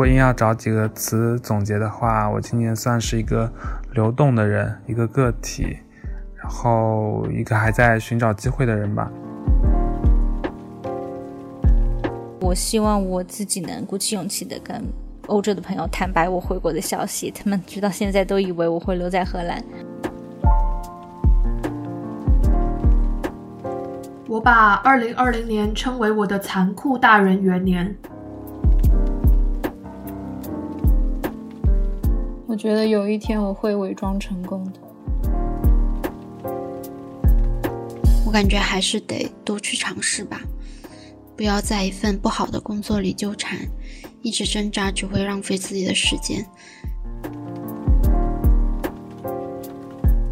如果硬要找几个词总结的话，我今年算是一个流动的人，一个个体，然后一个还在寻找机会的人吧。我希望我自己能鼓起勇气的跟欧洲的朋友坦白我回国的消息，他们直到现在都以为我会留在荷兰。我把二零二零年称为我的残酷大人元年。我觉得有一天我会伪装成功的。我感觉还是得多去尝试吧，不要在一份不好的工作里纠缠，一直挣扎只会浪费自己的时间。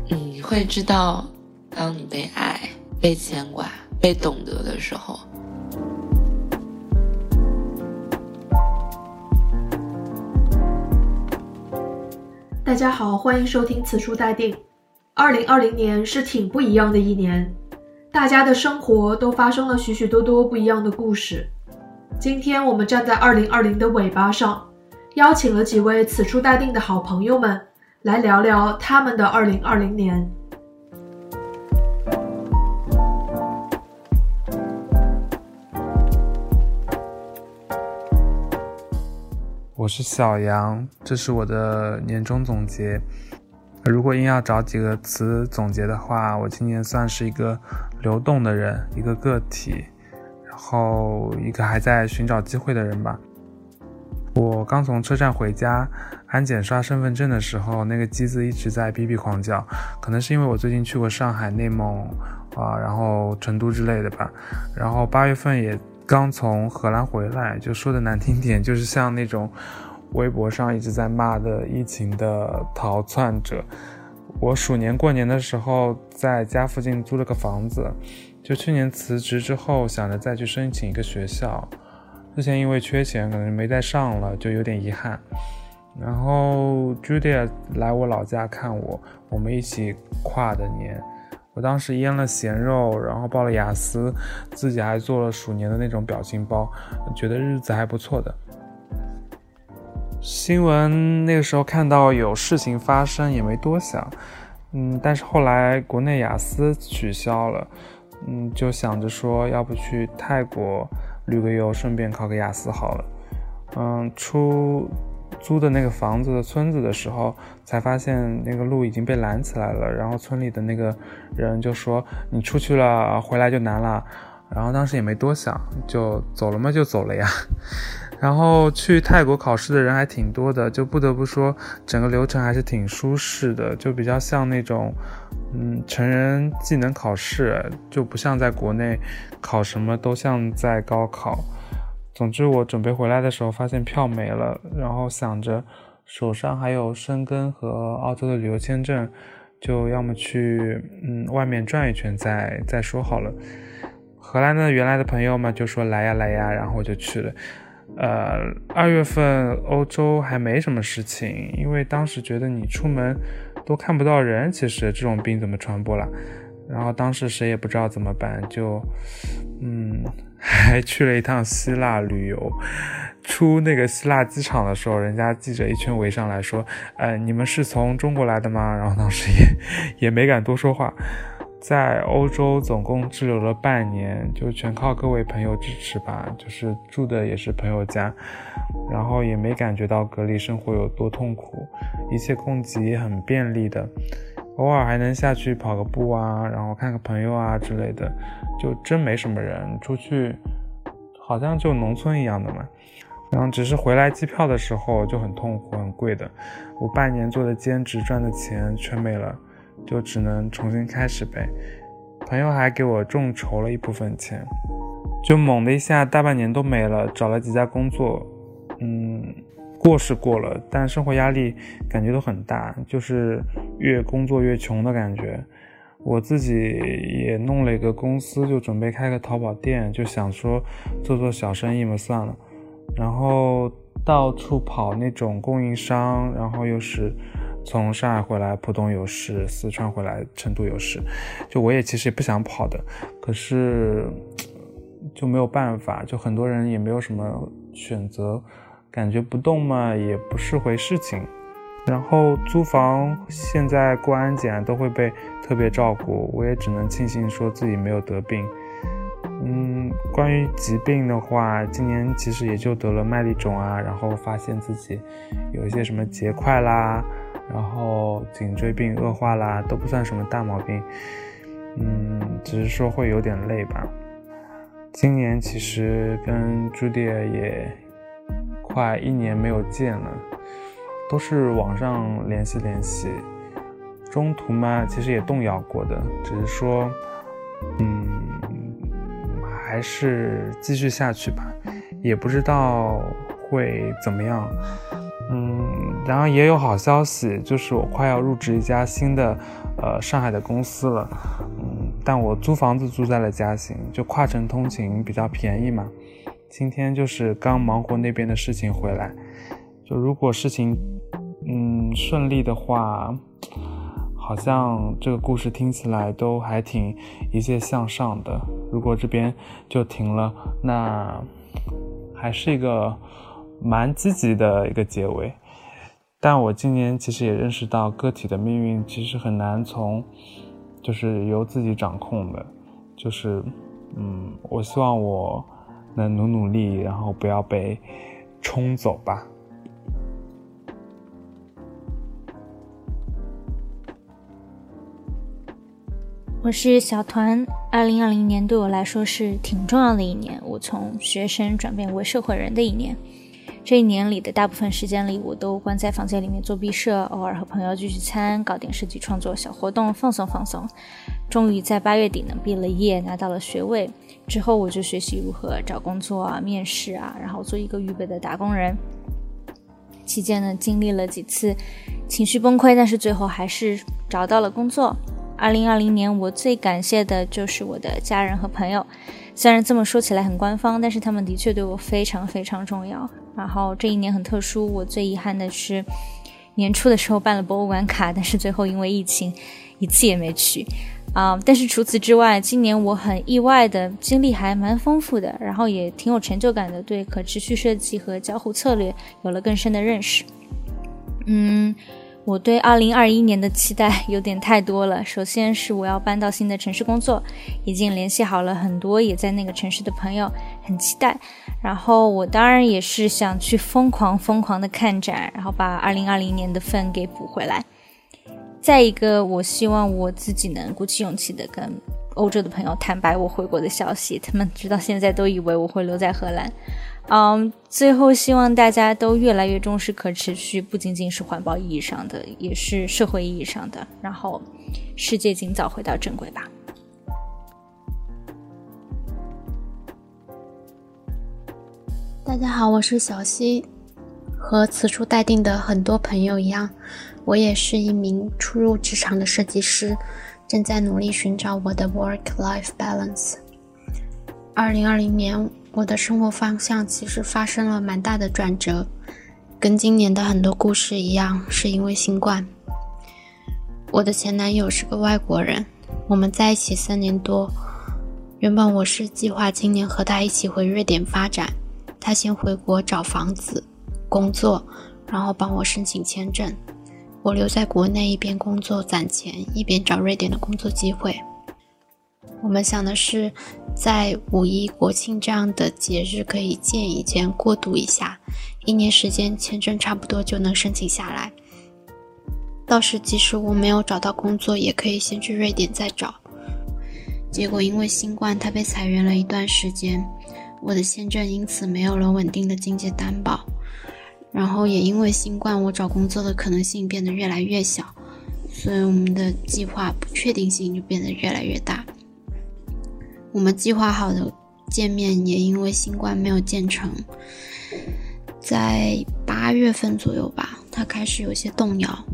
你会知道，当你被爱、被牵挂、被懂得的时候。大家好，欢迎收听此处待定。二零二零年是挺不一样的一年，大家的生活都发生了许许多多不一样的故事。今天我们站在二零二零的尾巴上，邀请了几位此处待定的好朋友们来聊聊他们的二零二零年。我是小杨，这是我的年终总结。如果硬要找几个词总结的话，我今年算是一个流动的人，一个个体，然后一个还在寻找机会的人吧。我刚从车站回家，安检刷身份证的时候，那个机子一直在哔哔狂叫，可能是因为我最近去过上海、内蒙啊，然后成都之类的吧。然后八月份也。刚从荷兰回来，就说的难听点，就是像那种微博上一直在骂的疫情的逃窜者。我鼠年过年的时候，在家附近租了个房子，就去年辞职之后，想着再去申请一个学校，之前因为缺钱，可能没再上了，就有点遗憾。然后 Julia 来我老家看我，我们一起跨的年。我当时腌了咸肉，然后报了雅思，自己还做了鼠年的那种表情包，觉得日子还不错的。新闻那个时候看到有事情发生，也没多想，嗯，但是后来国内雅思取消了，嗯，就想着说要不去泰国旅个游，顺便考个雅思好了，嗯，出。租的那个房子的村子的时候，才发现那个路已经被拦起来了。然后村里的那个人就说：“你出去了，回来就难了。”然后当时也没多想，就走了嘛，就走了呀。然后去泰国考试的人还挺多的，就不得不说整个流程还是挺舒适的，就比较像那种嗯成人技能考试，就不像在国内考什么都像在高考。总之，我准备回来的时候发现票没了，然后想着手上还有申根和澳洲的旅游签证，就要么去嗯外面转一圈再再说好了。荷兰的原来的朋友嘛就说来呀来呀，然后我就去了。呃，二月份欧洲还没什么事情，因为当时觉得你出门都看不到人，其实这种病怎么传播了？然后当时谁也不知道怎么办，就嗯。还去了一趟希腊旅游，出那个希腊机场的时候，人家记者一圈围上来说：“呃，你们是从中国来的吗？”然后当时也也没敢多说话。在欧洲总共滞留了半年，就全靠各位朋友支持吧，就是住的也是朋友家，然后也没感觉到隔离生活有多痛苦，一切供给也很便利的。偶尔还能下去跑个步啊，然后看个朋友啊之类的，就真没什么人出去，好像就农村一样的嘛。然后只是回来机票的时候就很痛苦、很贵的，我半年做的兼职赚的钱全没了，就只能重新开始呗。朋友还给我众筹了一部分钱，就猛的一下大半年都没了，找了几家工作，嗯。过是过了，但生活压力感觉都很大，就是越工作越穷的感觉。我自己也弄了一个公司，就准备开个淘宝店，就想说做做小生意嘛，算了。然后到处跑那种供应商，然后又是从上海回来浦东有事，四川回来成都有事，就我也其实也不想跑的，可是就没有办法，就很多人也没有什么选择。感觉不动嘛，也不是回事情。然后租房现在过安检都会被特别照顾，我也只能庆幸说自己没有得病。嗯，关于疾病的话，今年其实也就得了麦粒肿啊，然后发现自己有一些什么结块啦，然后颈椎病恶化啦，都不算什么大毛病。嗯，只是说会有点累吧。今年其实跟朱迪也快一年没有见了。都是网上联系联系，中途嘛，其实也动摇过的，只是说，嗯，还是继续下去吧，也不知道会怎么样，嗯，然后也有好消息，就是我快要入职一家新的，呃，上海的公司了，嗯，但我租房子租在了嘉兴，就跨城通勤比较便宜嘛，今天就是刚忙活那边的事情回来。就如果事情，嗯，顺利的话，好像这个故事听起来都还挺一切向上的。如果这边就停了，那还是一个蛮积极的一个结尾。但我今年其实也认识到，个体的命运其实很难从，就是由自己掌控的。就是，嗯，我希望我那努努力，然后不要被冲走吧。我是小团，二零二零年对我来说是挺重要的一年，我从学生转变为社会人的一年。这一年里的大部分时间里，我都关在房间里面做毕设，偶尔和朋友聚聚餐，搞点设计创作小活动，放松放松。终于在八月底呢毕了业，拿到了学位。之后我就学习如何找工作啊、面试啊，然后做一个预备的打工人。期间呢，经历了几次情绪崩溃，但是最后还是找到了工作。二零二零年，我最感谢的就是我的家人和朋友。虽然这么说起来很官方，但是他们的确对我非常非常重要。然后这一年很特殊，我最遗憾的是年初的时候办了博物馆卡，但是最后因为疫情一次也没去。啊，但是除此之外，今年我很意外的经历还蛮丰富的，然后也挺有成就感的，对可持续设计和交互策略有了更深的认识。嗯。我对二零二一年的期待有点太多了。首先是我要搬到新的城市工作，已经联系好了很多也在那个城市的朋友，很期待。然后我当然也是想去疯狂疯狂的看展，然后把二零二零年的份给补回来。再一个，我希望我自己能鼓起勇气的跟欧洲的朋友坦白我回国的消息，他们直到现在都以为我会留在荷兰。嗯，最后希望大家都越来越重视可持续，不仅仅是环保意义上的，也是社会意义上的。然后，世界尽早回到正轨吧。大家好，我是小溪，和此处待定的很多朋友一样，我也是一名初入职场的设计师，正在努力寻找我的 work-life balance。二零二零年。我的生活方向其实发生了蛮大的转折，跟今年的很多故事一样，是因为新冠。我的前男友是个外国人，我们在一起三年多。原本我是计划今年和他一起回瑞典发展，他先回国找房子、工作，然后帮我申请签证，我留在国内一边工作攒钱，一边找瑞典的工作机会。我们想的是，在五一、国庆这样的节日可以见一见、过渡一下，一年时间签证差不多就能申请下来。到时即使我没有找到工作，也可以先去瑞典再找。结果因为新冠，他被裁员了一段时间，我的签证因此没有了稳定的经济担保。然后也因为新冠，我找工作的可能性变得越来越小，所以我们的计划不确定性就变得越来越大。我们计划好的见面也因为新冠没有建成，在八月份左右吧，他开始有些动摇，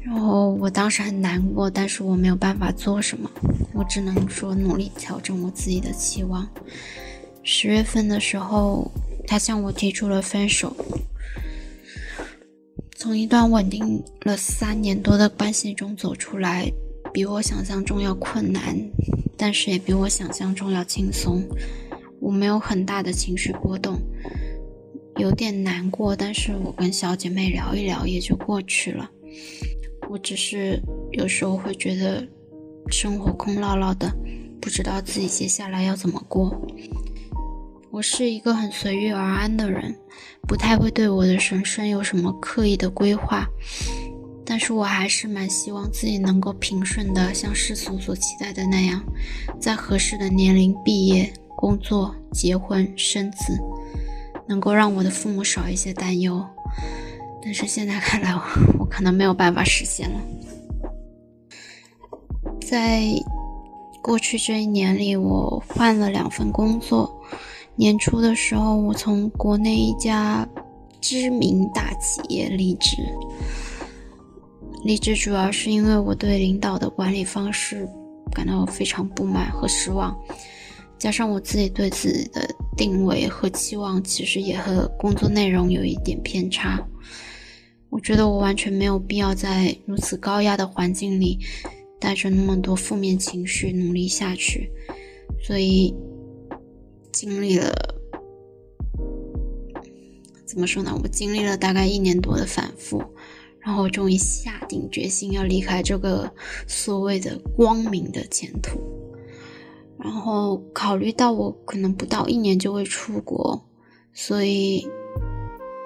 然后我当时很难过，但是我没有办法做什么，我只能说努力调整我自己的期望。十月份的时候，他向我提出了分手，从一段稳定了三年多的关系中走出来，比我想象中要困难。但是也比我想象中要轻松，我没有很大的情绪波动，有点难过，但是我跟小姐妹聊一聊也就过去了。我只是有时候会觉得生活空落落的，不知道自己接下来要怎么过。我是一个很随遇而安的人，不太会对我的人生有什么刻意的规划，但是我还是蛮希望自己能够平顺的，像世俗所期待的那样，在合适的年龄毕业、工作、结婚、生子，能够让我的父母少一些担忧。但是现在看来，我可能没有办法实现了。在过去这一年里，我换了两份工作。年初的时候，我从国内一家知名大企业离职。离职主要是因为我对领导的管理方式感到非常不满和失望，加上我自己对自己的定位和期望其实也和工作内容有一点偏差。我觉得我完全没有必要在如此高压的环境里带着那么多负面情绪努力下去，所以。经历了怎么说呢？我经历了大概一年多的反复，然后终于下定决心要离开这个所谓的光明的前途。然后考虑到我可能不到一年就会出国，所以，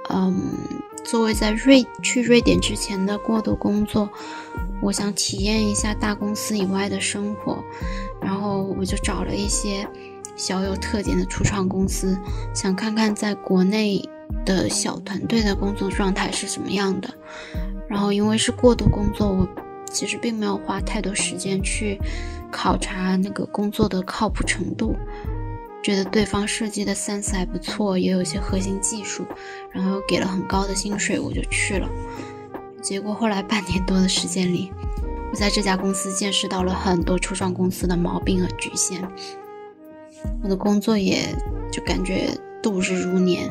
嗯，作为在瑞去瑞典之前的过渡工作，我想体验一下大公司以外的生活，然后我就找了一些。小有特点的初创公司，想看看在国内的小团队的工作状态是什么样的。然后因为是过渡工作，我其实并没有花太多时间去考察那个工作的靠谱程度。觉得对方设计的 sense 还不错，也有一些核心技术，然后又给了很高的薪水，我就去了。结果后来半年多的时间里，我在这家公司见识到了很多初创公司的毛病和局限。我的工作也就感觉度日如年，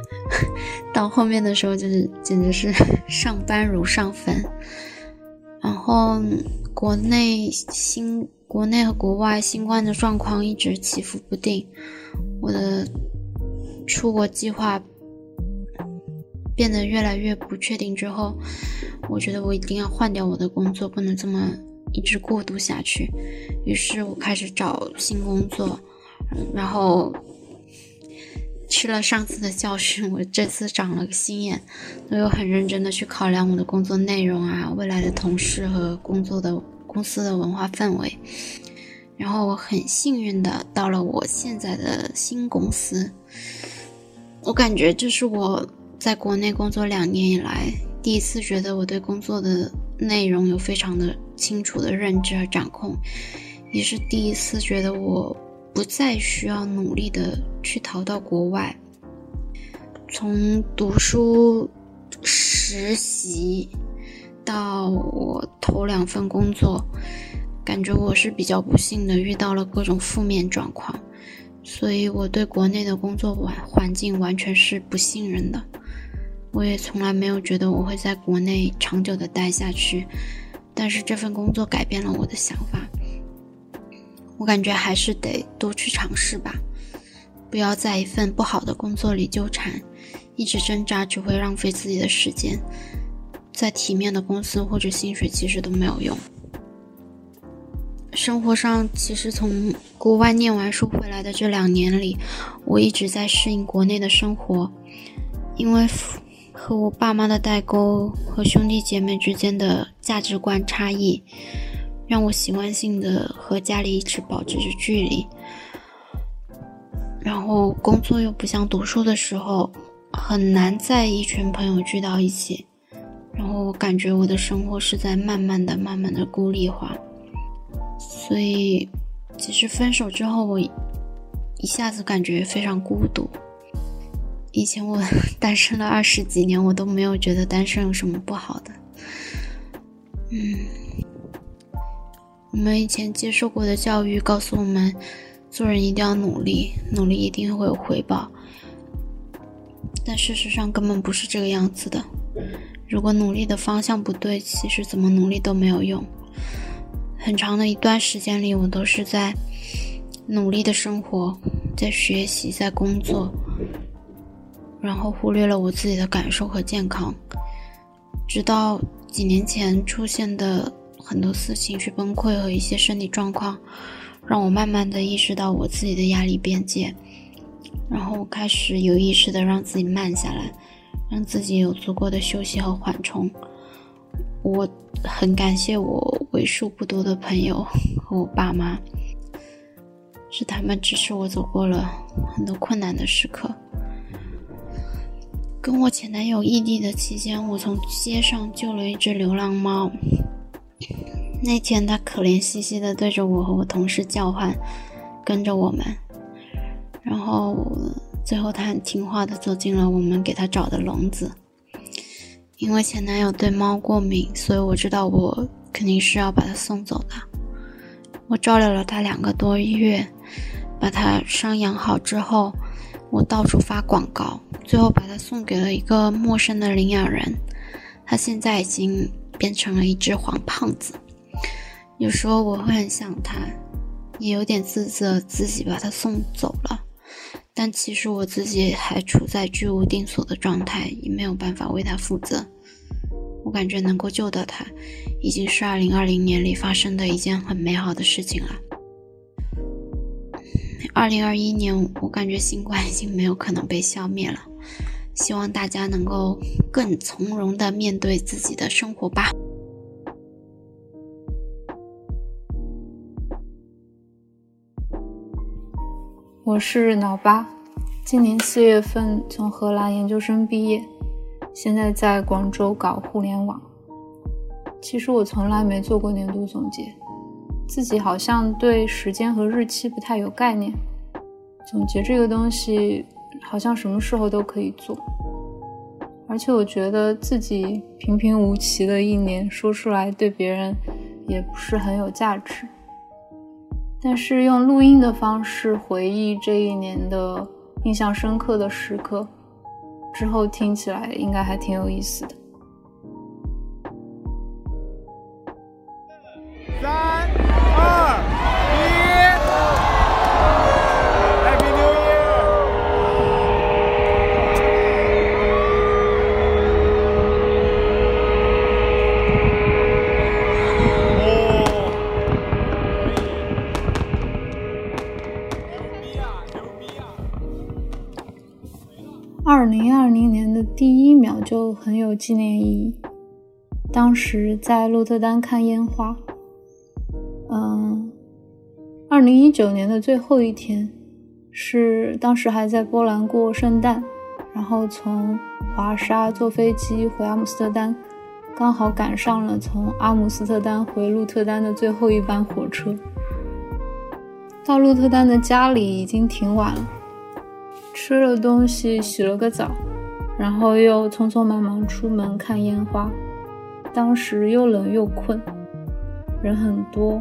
到后面的时候就是简直是 上班如上坟。然后国内新国内和国外新冠的状况一直起伏不定，我的出国计划变得越来越不确定。之后，我觉得我一定要换掉我的工作，不能这么。一直过渡下去，于是我开始找新工作，然后吃了上次的教训，我这次长了个心眼，都有很认真的去考量我的工作内容啊，未来的同事和工作的公司的文化氛围，然后我很幸运的到了我现在的新公司，我感觉这是我在国内工作两年以来第一次觉得我对工作的。内容有非常的清楚的认知和掌控，也是第一次觉得我不再需要努力的去逃到国外。从读书、实习到我头两份工作，感觉我是比较不幸的遇到了各种负面状况，所以我对国内的工作环环境完全是不信任的。我也从来没有觉得我会在国内长久的待下去，但是这份工作改变了我的想法。我感觉还是得多去尝试吧，不要在一份不好的工作里纠缠，一直挣扎只会浪费自己的时间。在体面的公司或者薪水其实都没有用。生活上，其实从国外念完书回来的这两年里，我一直在适应国内的生活，因为。和我爸妈的代沟和兄弟姐妹之间的价值观差异，让我习惯性的和家里一直保持着距离。然后工作又不像读书的时候，很难在一群朋友聚到一起。然后我感觉我的生活是在慢慢的、慢慢的孤立化。所以，其实分手之后，我一下子感觉非常孤独。以前我 单身了二十几年，我都没有觉得单身有什么不好的。嗯，我们以前接受过的教育告诉我们，做人一定要努力，努力一定会有回报。但事实上根本不是这个样子的。如果努力的方向不对，其实怎么努力都没有用。很长的一段时间里，我都是在努力的生活，在学习，在工作。然后忽略了我自己的感受和健康。直到几年前出现的很多次情绪崩溃和一些身体状况，让我慢慢的意识到我自己的压力边界，然后开始有意识的让自己慢下来，让自己有足够的休息和缓冲。我很感谢我为数不多的朋友和我爸妈，是他们支持我走过了很多困难的时刻。跟我前男友异地的期间，我从街上救了一只流浪猫。那天，它可怜兮兮的对着我和我同事叫唤，跟着我们。然后，最后他很听话的走进了我们给他找的笼子。因为前男友对猫过敏，所以我知道我肯定是要把它送走的。我照料了它两个多月，把它伤养好之后。我到处发广告，最后把它送给了一个陌生的领养人。他现在已经变成了一只黄胖子。有时候我会很想他，也有点自责自己把他送走了。但其实我自己还处在居无定所的状态，也没有办法为他负责。我感觉能够救到他，已经是2020年里发生的一件很美好的事情了。二零二一年，我感觉新冠已经没有可能被消灭了。希望大家能够更从容的面对自己的生活吧。我是脑巴，今年四月份从荷兰研究生毕业，现在在广州搞互联网。其实我从来没做过年度总结。自己好像对时间和日期不太有概念，总结这个东西好像什么时候都可以做，而且我觉得自己平平无奇的一年说出来对别人也不是很有价值，但是用录音的方式回忆这一年的印象深刻的时刻，之后听起来应该还挺有意思的。纪念意义。当时在鹿特丹看烟花。嗯，二零一九年的最后一天是当时还在波兰过圣诞，然后从华沙坐飞机回阿姆斯特丹，刚好赶上了从阿姆斯特丹回鹿特丹的最后一班火车。到鹿特丹的家里已经挺晚了。吃了东西，洗了个澡，然后又匆匆忙忙出门看烟花。当时又冷又困，人很多，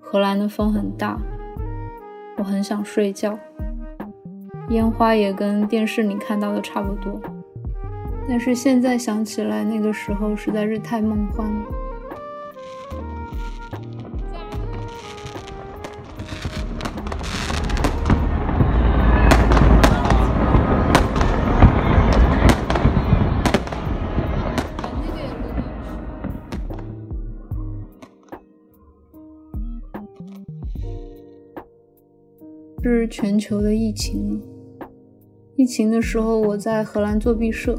荷兰的风很大，我很想睡觉。烟花也跟电视里看到的差不多，但是现在想起来，那个时候实在是太梦幻了。是全球的疫情。疫情的时候，我在荷兰做毕设，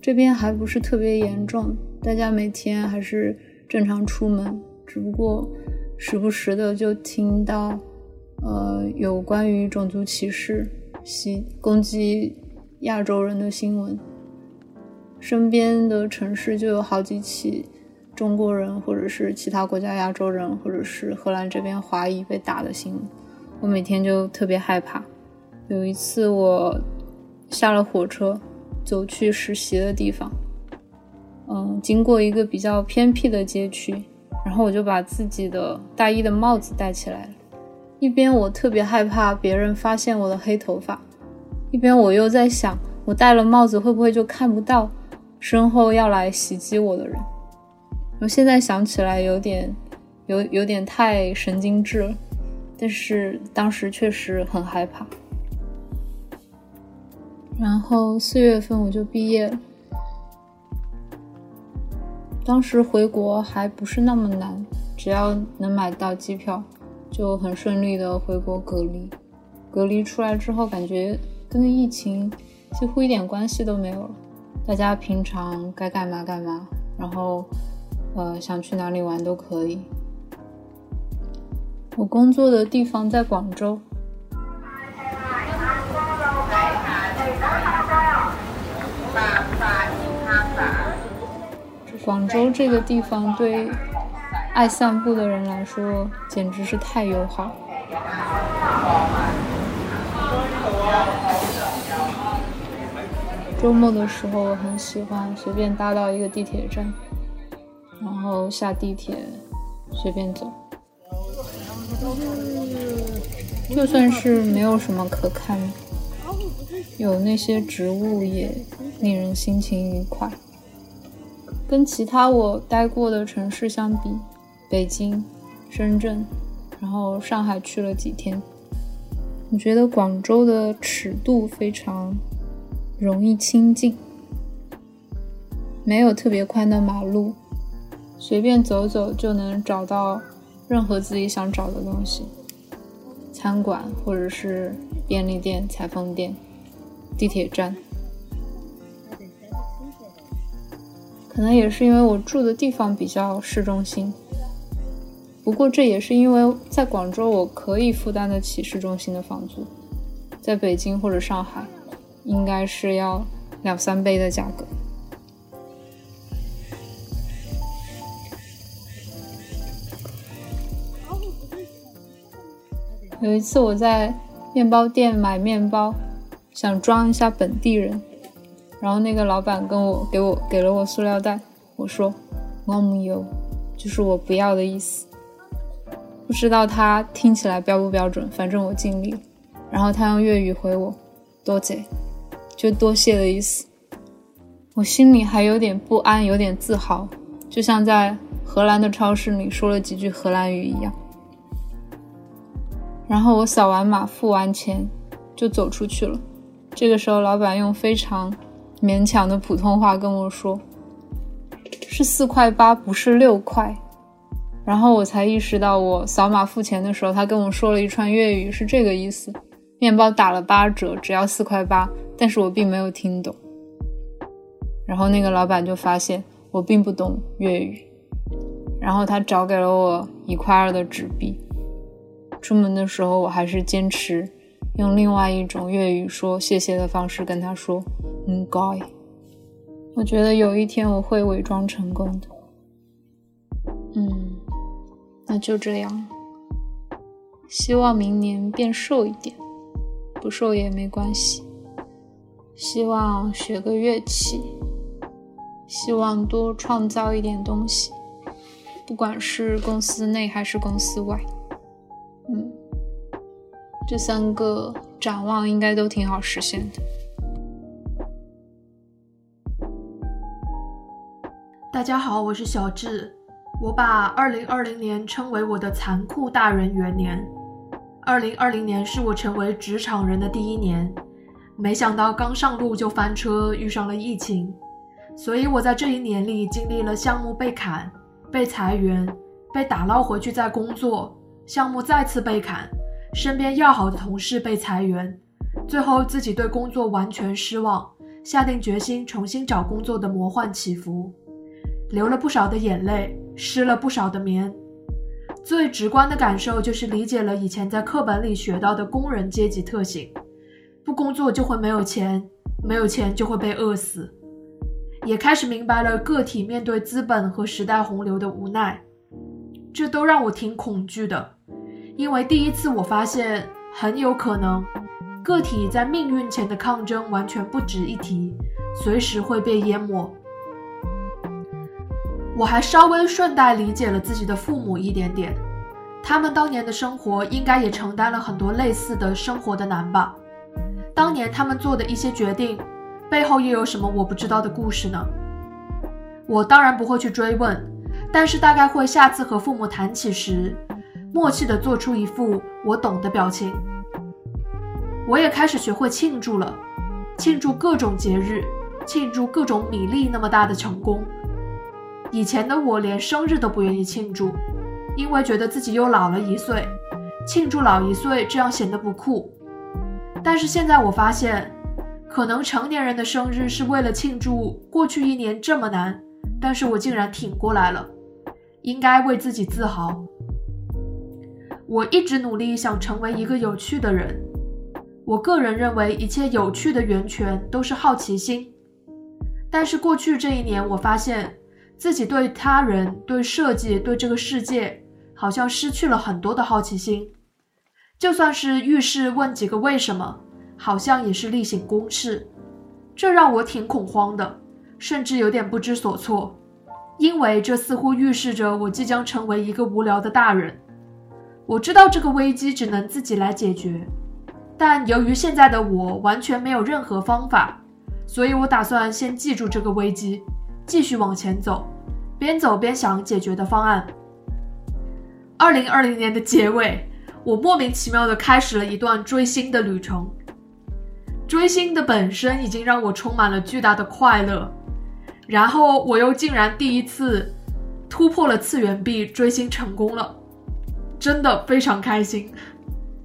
这边还不是特别严重，大家每天还是正常出门，只不过时不时的就听到，呃，有关于种族歧视、袭攻击亚洲人的新闻。身边的城市就有好几起中国人，或者是其他国家亚洲人，或者是荷兰这边华裔被打的新闻。我每天就特别害怕。有一次，我下了火车，走去实习的地方，嗯，经过一个比较偏僻的街区，然后我就把自己的大衣的帽子戴起来了。一边我特别害怕别人发现我的黑头发，一边我又在想，我戴了帽子会不会就看不到身后要来袭击我的人？我现在想起来有点，有有点太神经质了。但是当时确实很害怕。然后四月份我就毕业了。当时回国还不是那么难，只要能买到机票，就很顺利的回国隔离。隔离出来之后，感觉跟疫情几乎一点关系都没有了。大家平常该干嘛干嘛，然后呃想去哪里玩都可以。我工作的地方在广州。广州这个地方对爱散步的人来说简直是太友好。周末的时候，我很喜欢随便搭到一个地铁站，然后下地铁随便走。就算是没有什么可看，有那些植物也令人心情愉快。跟其他我待过的城市相比，北京、深圳，然后上海去了几天，我觉得广州的尺度非常容易亲近，没有特别宽的马路，随便走走就能找到任何自己想找的东西，餐馆或者是便利店、裁缝店、地铁站。可能也是因为我住的地方比较市中心，不过这也是因为在广州我可以负担得起市中心的房租，在北京或者上海，应该是要两三倍的价格。有一次我在面包店买面包，想装一下本地人。然后那个老板跟我给我给了我塑料袋，我说我没有，就是我不要的意思。不知道他听起来标不标准，反正我尽力。然后他用粤语回我多谢，就多谢的意思。我心里还有点不安，有点自豪，就像在荷兰的超市里说了几句荷兰语一样。然后我扫完码付完钱就走出去了。这个时候老板用非常。勉强的普通话跟我说：“是四块八，不是六块。”然后我才意识到，我扫码付钱的时候，他跟我说了一串粤语，是这个意思：面包打了八折，只要四块八。但是我并没有听懂。然后那个老板就发现我并不懂粤语，然后他找给了我一块二的纸币。出门的时候，我还是坚持用另外一种粤语说谢谢的方式跟他说。嗯该，我觉得有一天我会伪装成功的。嗯，那就这样。希望明年变瘦一点，不瘦也没关系。希望学个乐器，希望多创造一点东西，不管是公司内还是公司外。嗯，这三个展望应该都挺好实现的。大家好，我是小智。我把二零二零年称为我的残酷大人元年。二零二零年是我成为职场人的第一年，没想到刚上路就翻车，遇上了疫情。所以我在这一年里经历了项目被砍、被裁员、被打捞回去再工作，项目再次被砍，身边要好的同事被裁员，最后自己对工作完全失望，下定决心重新找工作的魔幻起伏。流了不少的眼泪，湿了不少的棉。最直观的感受就是理解了以前在课本里学到的工人阶级特性：不工作就会没有钱，没有钱就会被饿死。也开始明白了个体面对资本和时代洪流的无奈。这都让我挺恐惧的，因为第一次我发现，很有可能个体在命运前的抗争完全不值一提，随时会被淹没。我还稍微顺带理解了自己的父母一点点，他们当年的生活应该也承担了很多类似的生活的难吧？当年他们做的一些决定，背后又有什么我不知道的故事呢？我当然不会去追问，但是大概会下次和父母谈起时，默契地做出一副我懂的表情。我也开始学会庆祝了，庆祝各种节日，庆祝各种米粒那么大的成功。以前的我连生日都不愿意庆祝，因为觉得自己又老了一岁，庆祝老一岁这样显得不酷。但是现在我发现，可能成年人的生日是为了庆祝过去一年这么难，但是我竟然挺过来了，应该为自己自豪。我一直努力想成为一个有趣的人，我个人认为一切有趣的源泉都是好奇心，但是过去这一年，我发现。自己对他人、对设计、对这个世界，好像失去了很多的好奇心。就算是遇事问几个为什么，好像也是例行公事。这让我挺恐慌的，甚至有点不知所措，因为这似乎预示着我即将成为一个无聊的大人。我知道这个危机只能自己来解决，但由于现在的我完全没有任何方法，所以我打算先记住这个危机。继续往前走，边走边想解决的方案。二零二零年的结尾，我莫名其妙的开始了一段追星的旅程。追星的本身已经让我充满了巨大的快乐，然后我又竟然第一次突破了次元壁，追星成功了，真的非常开心。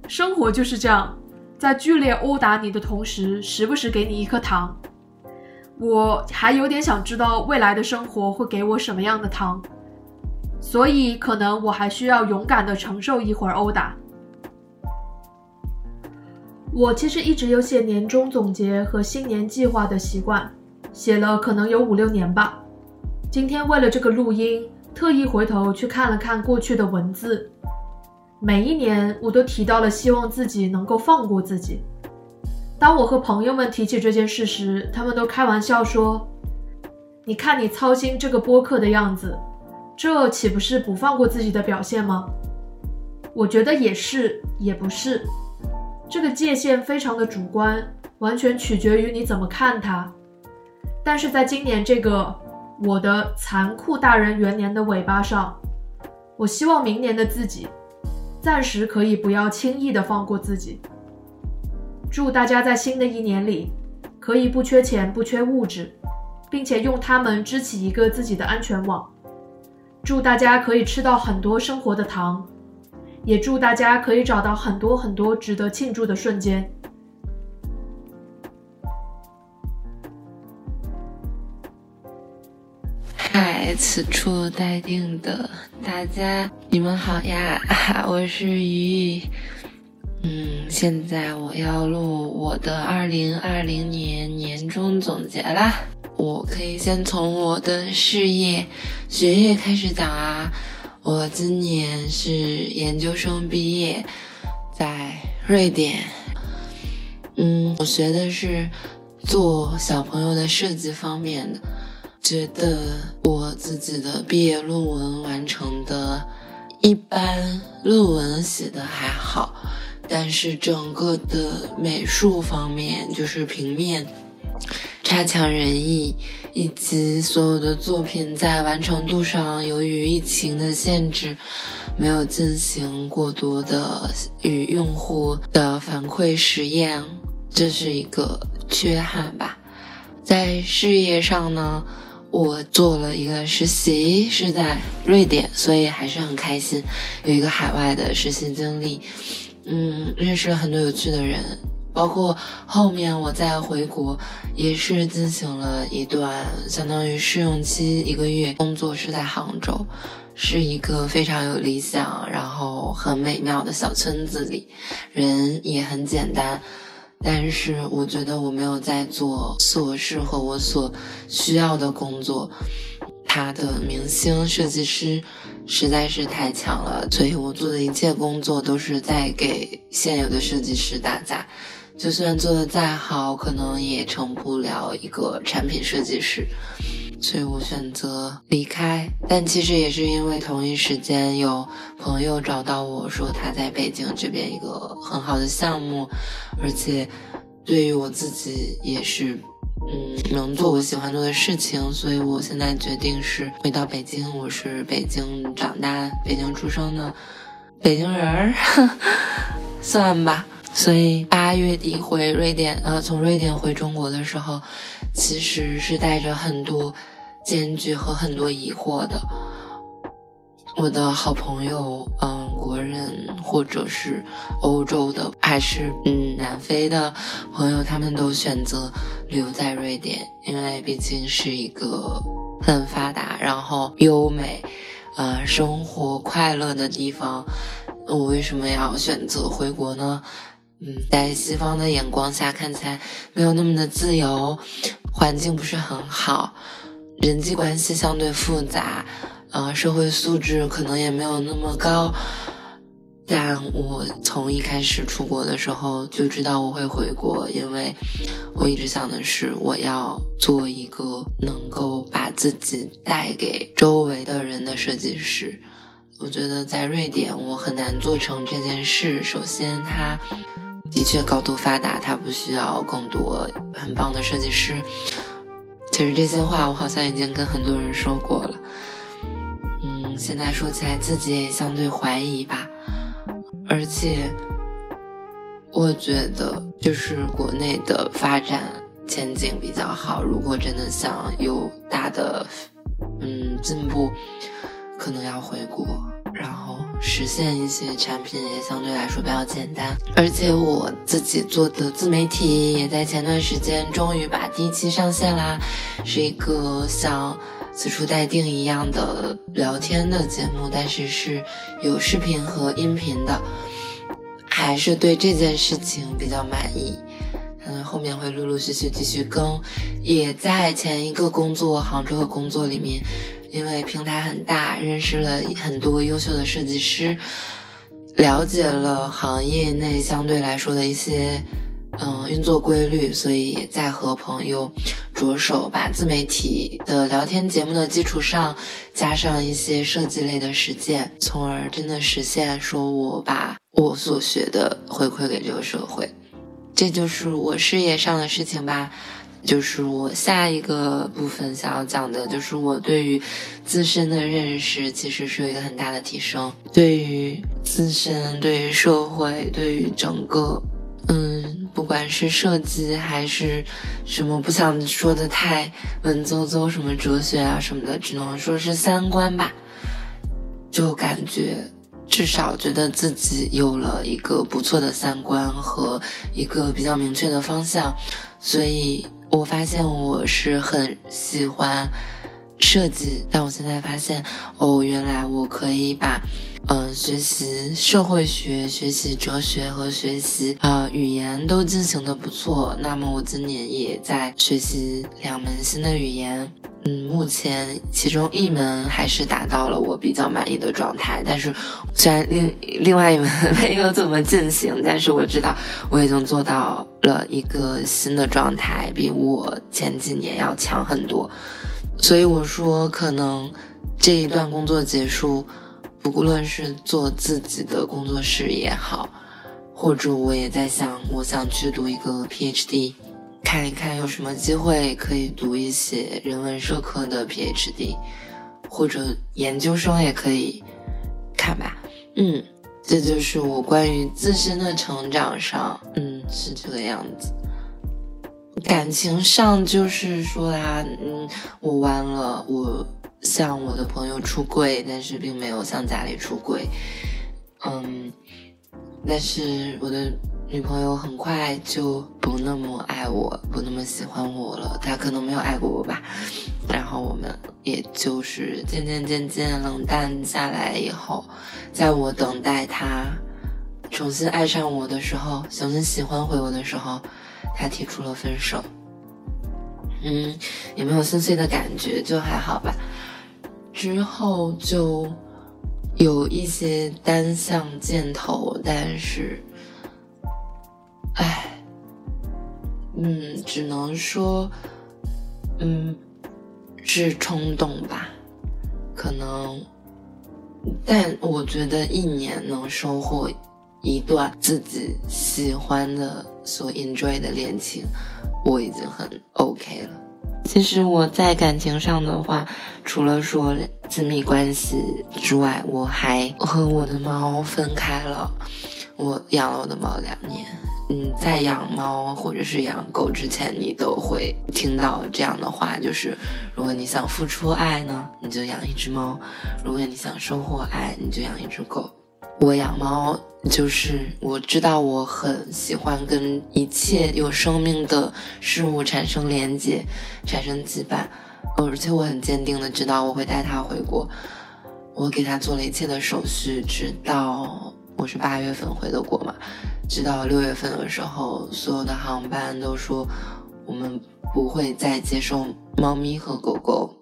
生活就是这样，在剧烈殴打你的同时，时不时给你一颗糖。我还有点想知道未来的生活会给我什么样的糖，所以可能我还需要勇敢的承受一会儿殴打。我其实一直有写年终总结和新年计划的习惯，写了可能有五六年吧。今天为了这个录音，特意回头去看了看过去的文字，每一年我都提到了希望自己能够放过自己。当我和朋友们提起这件事时，他们都开玩笑说：“你看你操心这个播客的样子，这岂不是不放过自己的表现吗？”我觉得也是，也不是。这个界限非常的主观，完全取决于你怎么看它。但是在今年这个我的残酷大人元年的尾巴上，我希望明年的自己，暂时可以不要轻易的放过自己。祝大家在新的一年里，可以不缺钱、不缺物质，并且用它们织起一个自己的安全网。祝大家可以吃到很多生活的糖，也祝大家可以找到很多很多值得庆祝的瞬间。在，此处待定的大家，你们好呀，我是鱼。嗯，现在我要录我的二零二零年年终总结啦。我可以先从我的事业、学业开始讲啊。我今年是研究生毕业，在瑞典。嗯，我学的是做小朋友的设计方面的，觉得我自己的毕业论文完成的一般，论文写的还好。但是整个的美术方面，就是平面差强人意，以及所有的作品在完成度上，由于疫情的限制，没有进行过多的与用户的反馈实验，这是一个缺憾吧。在事业上呢，我做了一个实习，是在瑞典，所以还是很开心，有一个海外的实习经历。嗯，认识了很多有趣的人，包括后面我再回国，也是进行了一段相当于试用期一个月，工作是在杭州，是一个非常有理想，然后很美妙的小村子里，人也很简单，但是我觉得我没有在做所适合我所需要的工作。他的明星设计师实在是太强了，所以我做的一切工作都是在给现有的设计师打杂。就算做的再好，可能也成不了一个产品设计师。所以我选择离开。但其实也是因为同一时间有朋友找到我说他在北京这边一个很好的项目，而且对于我自己也是。嗯，能做我喜欢做的事情，所以我现在决定是回到北京。我是北京长大、北京出生的北京人儿，算吧。所以八月底回瑞典，呃，从瑞典回中国的时候，其实是带着很多艰巨和很多疑惑的。我的好朋友，嗯，国人或者是欧洲的，还是嗯南非的朋友，他们都选择留在瑞典，因为毕竟是一个很发达、然后优美、呃生活快乐的地方。我为什么要选择回国呢？嗯，在西方的眼光下看起来没有那么的自由，环境不是很好，人际关系相对复杂。呃，社会素质可能也没有那么高，但我从一开始出国的时候就知道我会回国，因为我一直想的是我要做一个能够把自己带给周围的人的设计师。我觉得在瑞典我很难做成这件事。首先，它的确高度发达，它不需要更多很棒的设计师。其实这些话我好像已经跟很多人说过了。嗯现在说起来，自己也相对怀疑吧。而且，我觉得就是国内的发展前景比较好。如果真的想有大的嗯进步，可能要回国，然后实现一些产品也相对来说比较简单。而且我自己做的自媒体也在前段时间终于把第一期上线啦，是一个像。此处待定一样的聊天的节目，但是是有视频和音频的，还是对这件事情比较满意。嗯，后面会陆陆续续继续更。也在前一个工作杭州的工作里面，因为平台很大，认识了很多优秀的设计师，了解了行业内相对来说的一些。嗯，运作规律，所以在和朋友着手把自媒体的聊天节目的基础上，加上一些设计类的实践，从而真的实现说我把我所学的回馈给这个社会，这就是我事业上的事情吧。就是我下一个部分想要讲的，就是我对于自身的认识其实是有一个很大的提升，对于自身，对于社会，对于整个。嗯，不管是设计还是什么，不想说的太文绉绉，什么哲学啊什么的，只能说是三观吧。就感觉至少觉得自己有了一个不错的三观和一个比较明确的方向，所以我发现我是很喜欢设计，但我现在发现，哦，原来我可以把。嗯，学习社会学、学习哲学和学习啊语言都进行的不错。那么我今年也在学习两门新的语言。嗯，目前其中一门还是达到了我比较满意的状态。但是虽然另另外一门 没有怎么进行，但是我知道我已经做到了一个新的状态，比我前几年要强很多。所以我说，可能这一段工作结束。不论是做自己的工作室也好，或者我也在想，我想去读一个 PhD，看一看有什么机会可以读一些人文社科的 PhD，或者研究生也可以看吧。嗯，这就是我关于自身的成长上，嗯，是这个样子。感情上就是说啊，嗯，我完了，我。向我的朋友出柜，但是并没有向家里出柜。嗯，但是我的女朋友很快就不那么爱我，不那么喜欢我了。她可能没有爱过我吧。然后我们也就是渐渐渐渐冷淡下来以后，在我等待她重新爱上我的时候，重新喜欢回我的时候，他提出了分手。嗯，也没有心碎的感觉，就还好吧。之后就有一些单向箭头，但是，唉，嗯，只能说，嗯，是冲动吧，可能，但我觉得一年能收获一段自己喜欢的、所 enjoy 的恋情，我已经很 OK 了。其实我在感情上的话，除了说亲密关系之外，我还和我的猫分开了。我养了我的猫两年。嗯，在养猫或者是养狗之前，你都会听到这样的话，就是如果你想付出爱呢，你就养一只猫；如果你想收获爱，你就养一只狗。我养猫，就是我知道我很喜欢跟一切有生命的事物产生连接，产生羁绊。而且我很坚定的知道我会带它回国，我给它做了一切的手续，直到我是八月份回的国嘛，直到六月份的时候，所有的航班都说我们不会再接受猫咪和狗狗。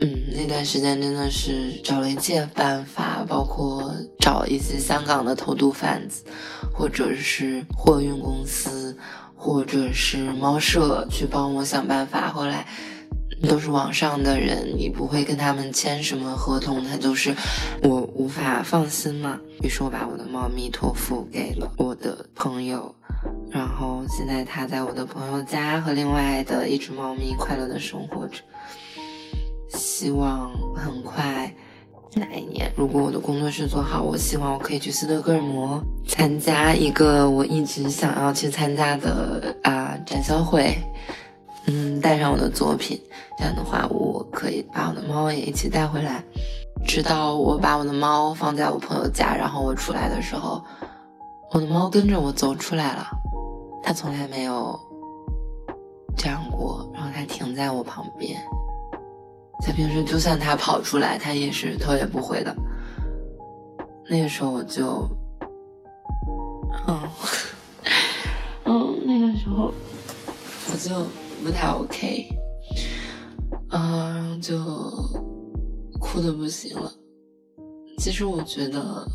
嗯，那段时间真的是找了一切办法，包括找一些香港的偷渡贩子，或者是货运公司，或者是猫舍去帮我想办法。后来。都是网上的人，你不会跟他们签什么合同，他就是我无法放心嘛。于是我把我的猫咪托付给了我的朋友，然后现在它在我的朋友家和另外的一只猫咪快乐的生活着。希望很快哪一年，如果我的工作室做好，我希望我可以去斯德哥尔摩参加一个我一直想要去参加的啊展销会。嗯，带上我的作品，这样的话，我可以把我的猫也一起带回来。直到我把我的猫放在我朋友家，然后我出来的时候，我的猫跟着我走出来了。它从来没有这样过，然后它停在我旁边。在平时，就算他跑出来，他也是头也不回的。那个时候我就，嗯，嗯，那个时候我就。不太 OK，嗯，就哭的不行了。其实我觉得，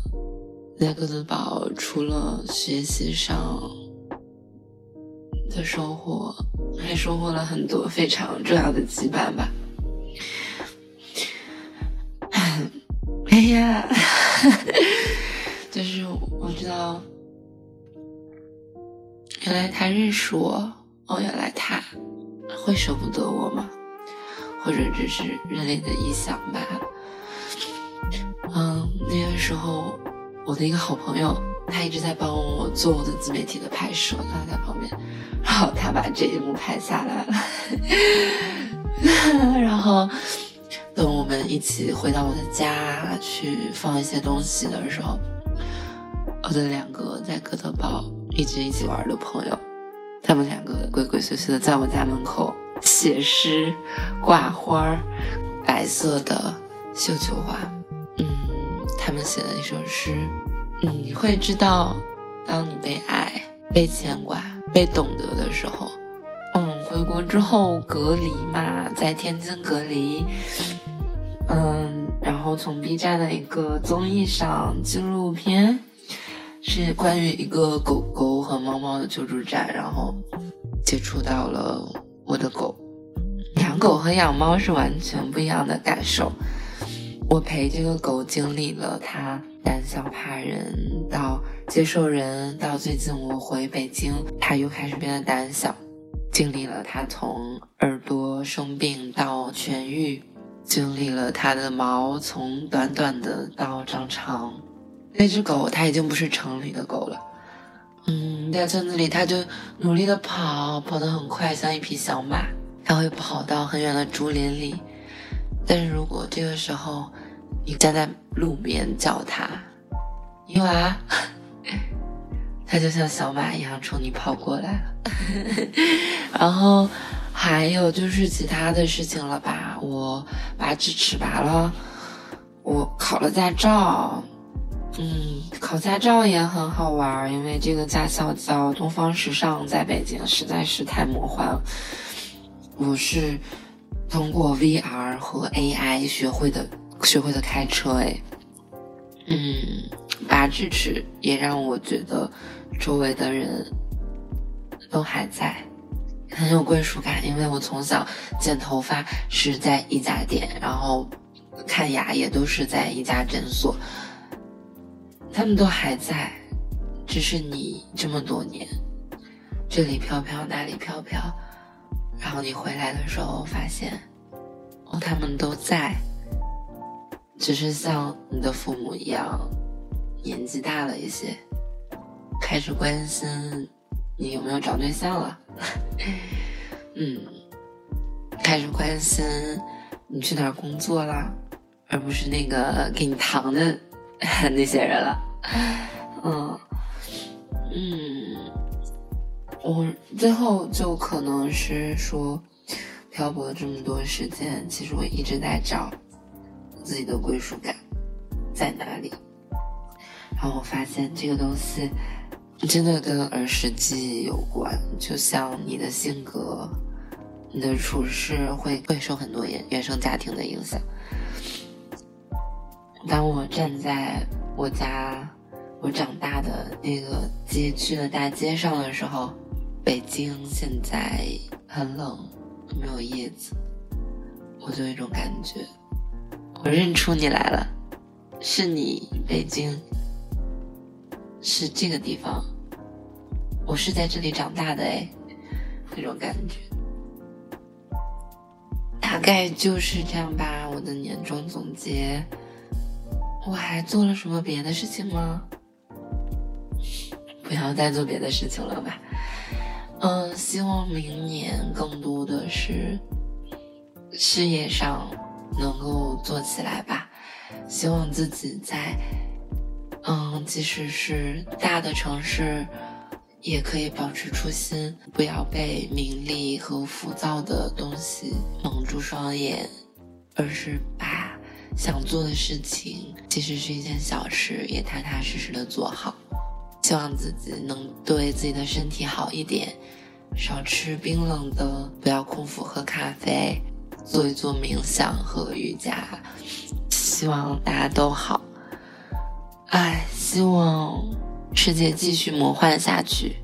在哥德堡除了学习上的收获，还收获了很多非常重要的羁绊吧。哎呀，就是我知道，原来他认识我，哦，原来他。会舍不得我吗？或者只是人类的臆想吧。嗯，那个时候，我的一个好朋友，他一直在帮我做我的自媒体的拍摄，他在旁边，然后他把这一幕拍下来了。然后，等我们一起回到我的家去放一些东西的时候，我的两个在哥德堡一直一起玩的朋友。他们两个鬼鬼祟祟的在我家门口写诗、挂花儿，白色的绣球花。嗯，他们写了一首诗。你会知道，当你被爱、被牵挂、被懂得的时候，回国之后隔离嘛，在天津隔离。嗯，然后从 B 站的一个综艺上纪录片。是关于一个狗狗和猫猫的救助站，然后接触到了我的狗。养狗和养猫是完全不一样的感受。我陪这个狗经历了它胆小怕人，到接受人，到最近我回北京，它又开始变得胆小。经历了它从耳朵生病到痊愈，经历了它的毛从短短的到长长。那只狗，它已经不是城里的狗了。嗯，在村子里，它就努力的跑，跑得很快，像一匹小马。它会跑到很远的竹林里，但是如果这个时候你站在路边叫它，伊娃，它就像小马一样冲你跑过来了。然后还有就是其他的事情了吧？我把智齿拔了，我考了驾照。嗯，考驾照也很好玩，因为这个驾校叫东方时尚，在北京实在是太魔幻了。我是通过 VR 和 AI 学会的，学会的开车。哎，嗯，拔智齿也让我觉得周围的人都还在，很有归属感。因为我从小剪头发是在一家店，然后看牙也都是在一家诊所。他们都还在，只是你这么多年，这里飘飘那里飘飘，然后你回来的时候发现，哦，他们都在，只是像你的父母一样，年纪大了一些，开始关心你有没有找对象了，嗯，开始关心你去哪儿工作了，而不是那个给你糖的 那些人了，嗯嗯，我最后就可能是说，漂泊了这么多时间，其实我一直在找自己的归属感在哪里。然后我发现这个东西真的跟儿时记忆有关，就像你的性格、你的处事会会受很多原原生家庭的影响。当我站在我家我长大的那个街区的大街上的时候，北京现在很冷，没有叶子，我就有一种感觉，我认出你来了，是你，北京。是这个地方，我是在这里长大的哎，那种感觉，大概就是这样吧。我的年终总结，我还做了什么别的事情吗？不要再做别的事情了吧。嗯，希望明年更多的是事业上能够做起来吧。希望自己在。嗯，即使是大的城市，也可以保持初心，不要被名利和浮躁的东西蒙住双眼，而是把想做的事情，即使是一件小事，也踏踏实实的做好。希望自己能对自己的身体好一点，少吃冰冷的，不要空腹喝咖啡，做一做冥想和瑜伽。希望大家都好。唉，希望世界继续魔幻下去。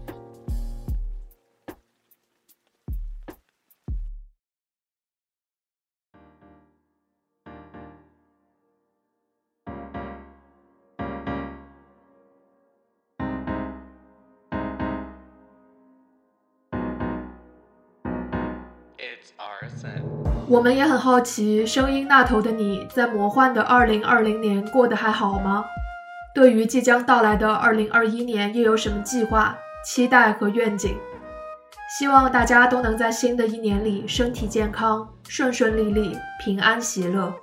我们也很好奇，声音那头的你在魔幻的二零二零年过得还好吗？对于即将到来的二零二一年，又有什么计划、期待和愿景？希望大家都能在新的一年里身体健康、顺顺利利、平安喜乐。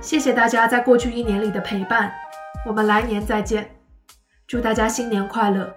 谢谢大家在过去一年里的陪伴，我们来年再见，祝大家新年快乐！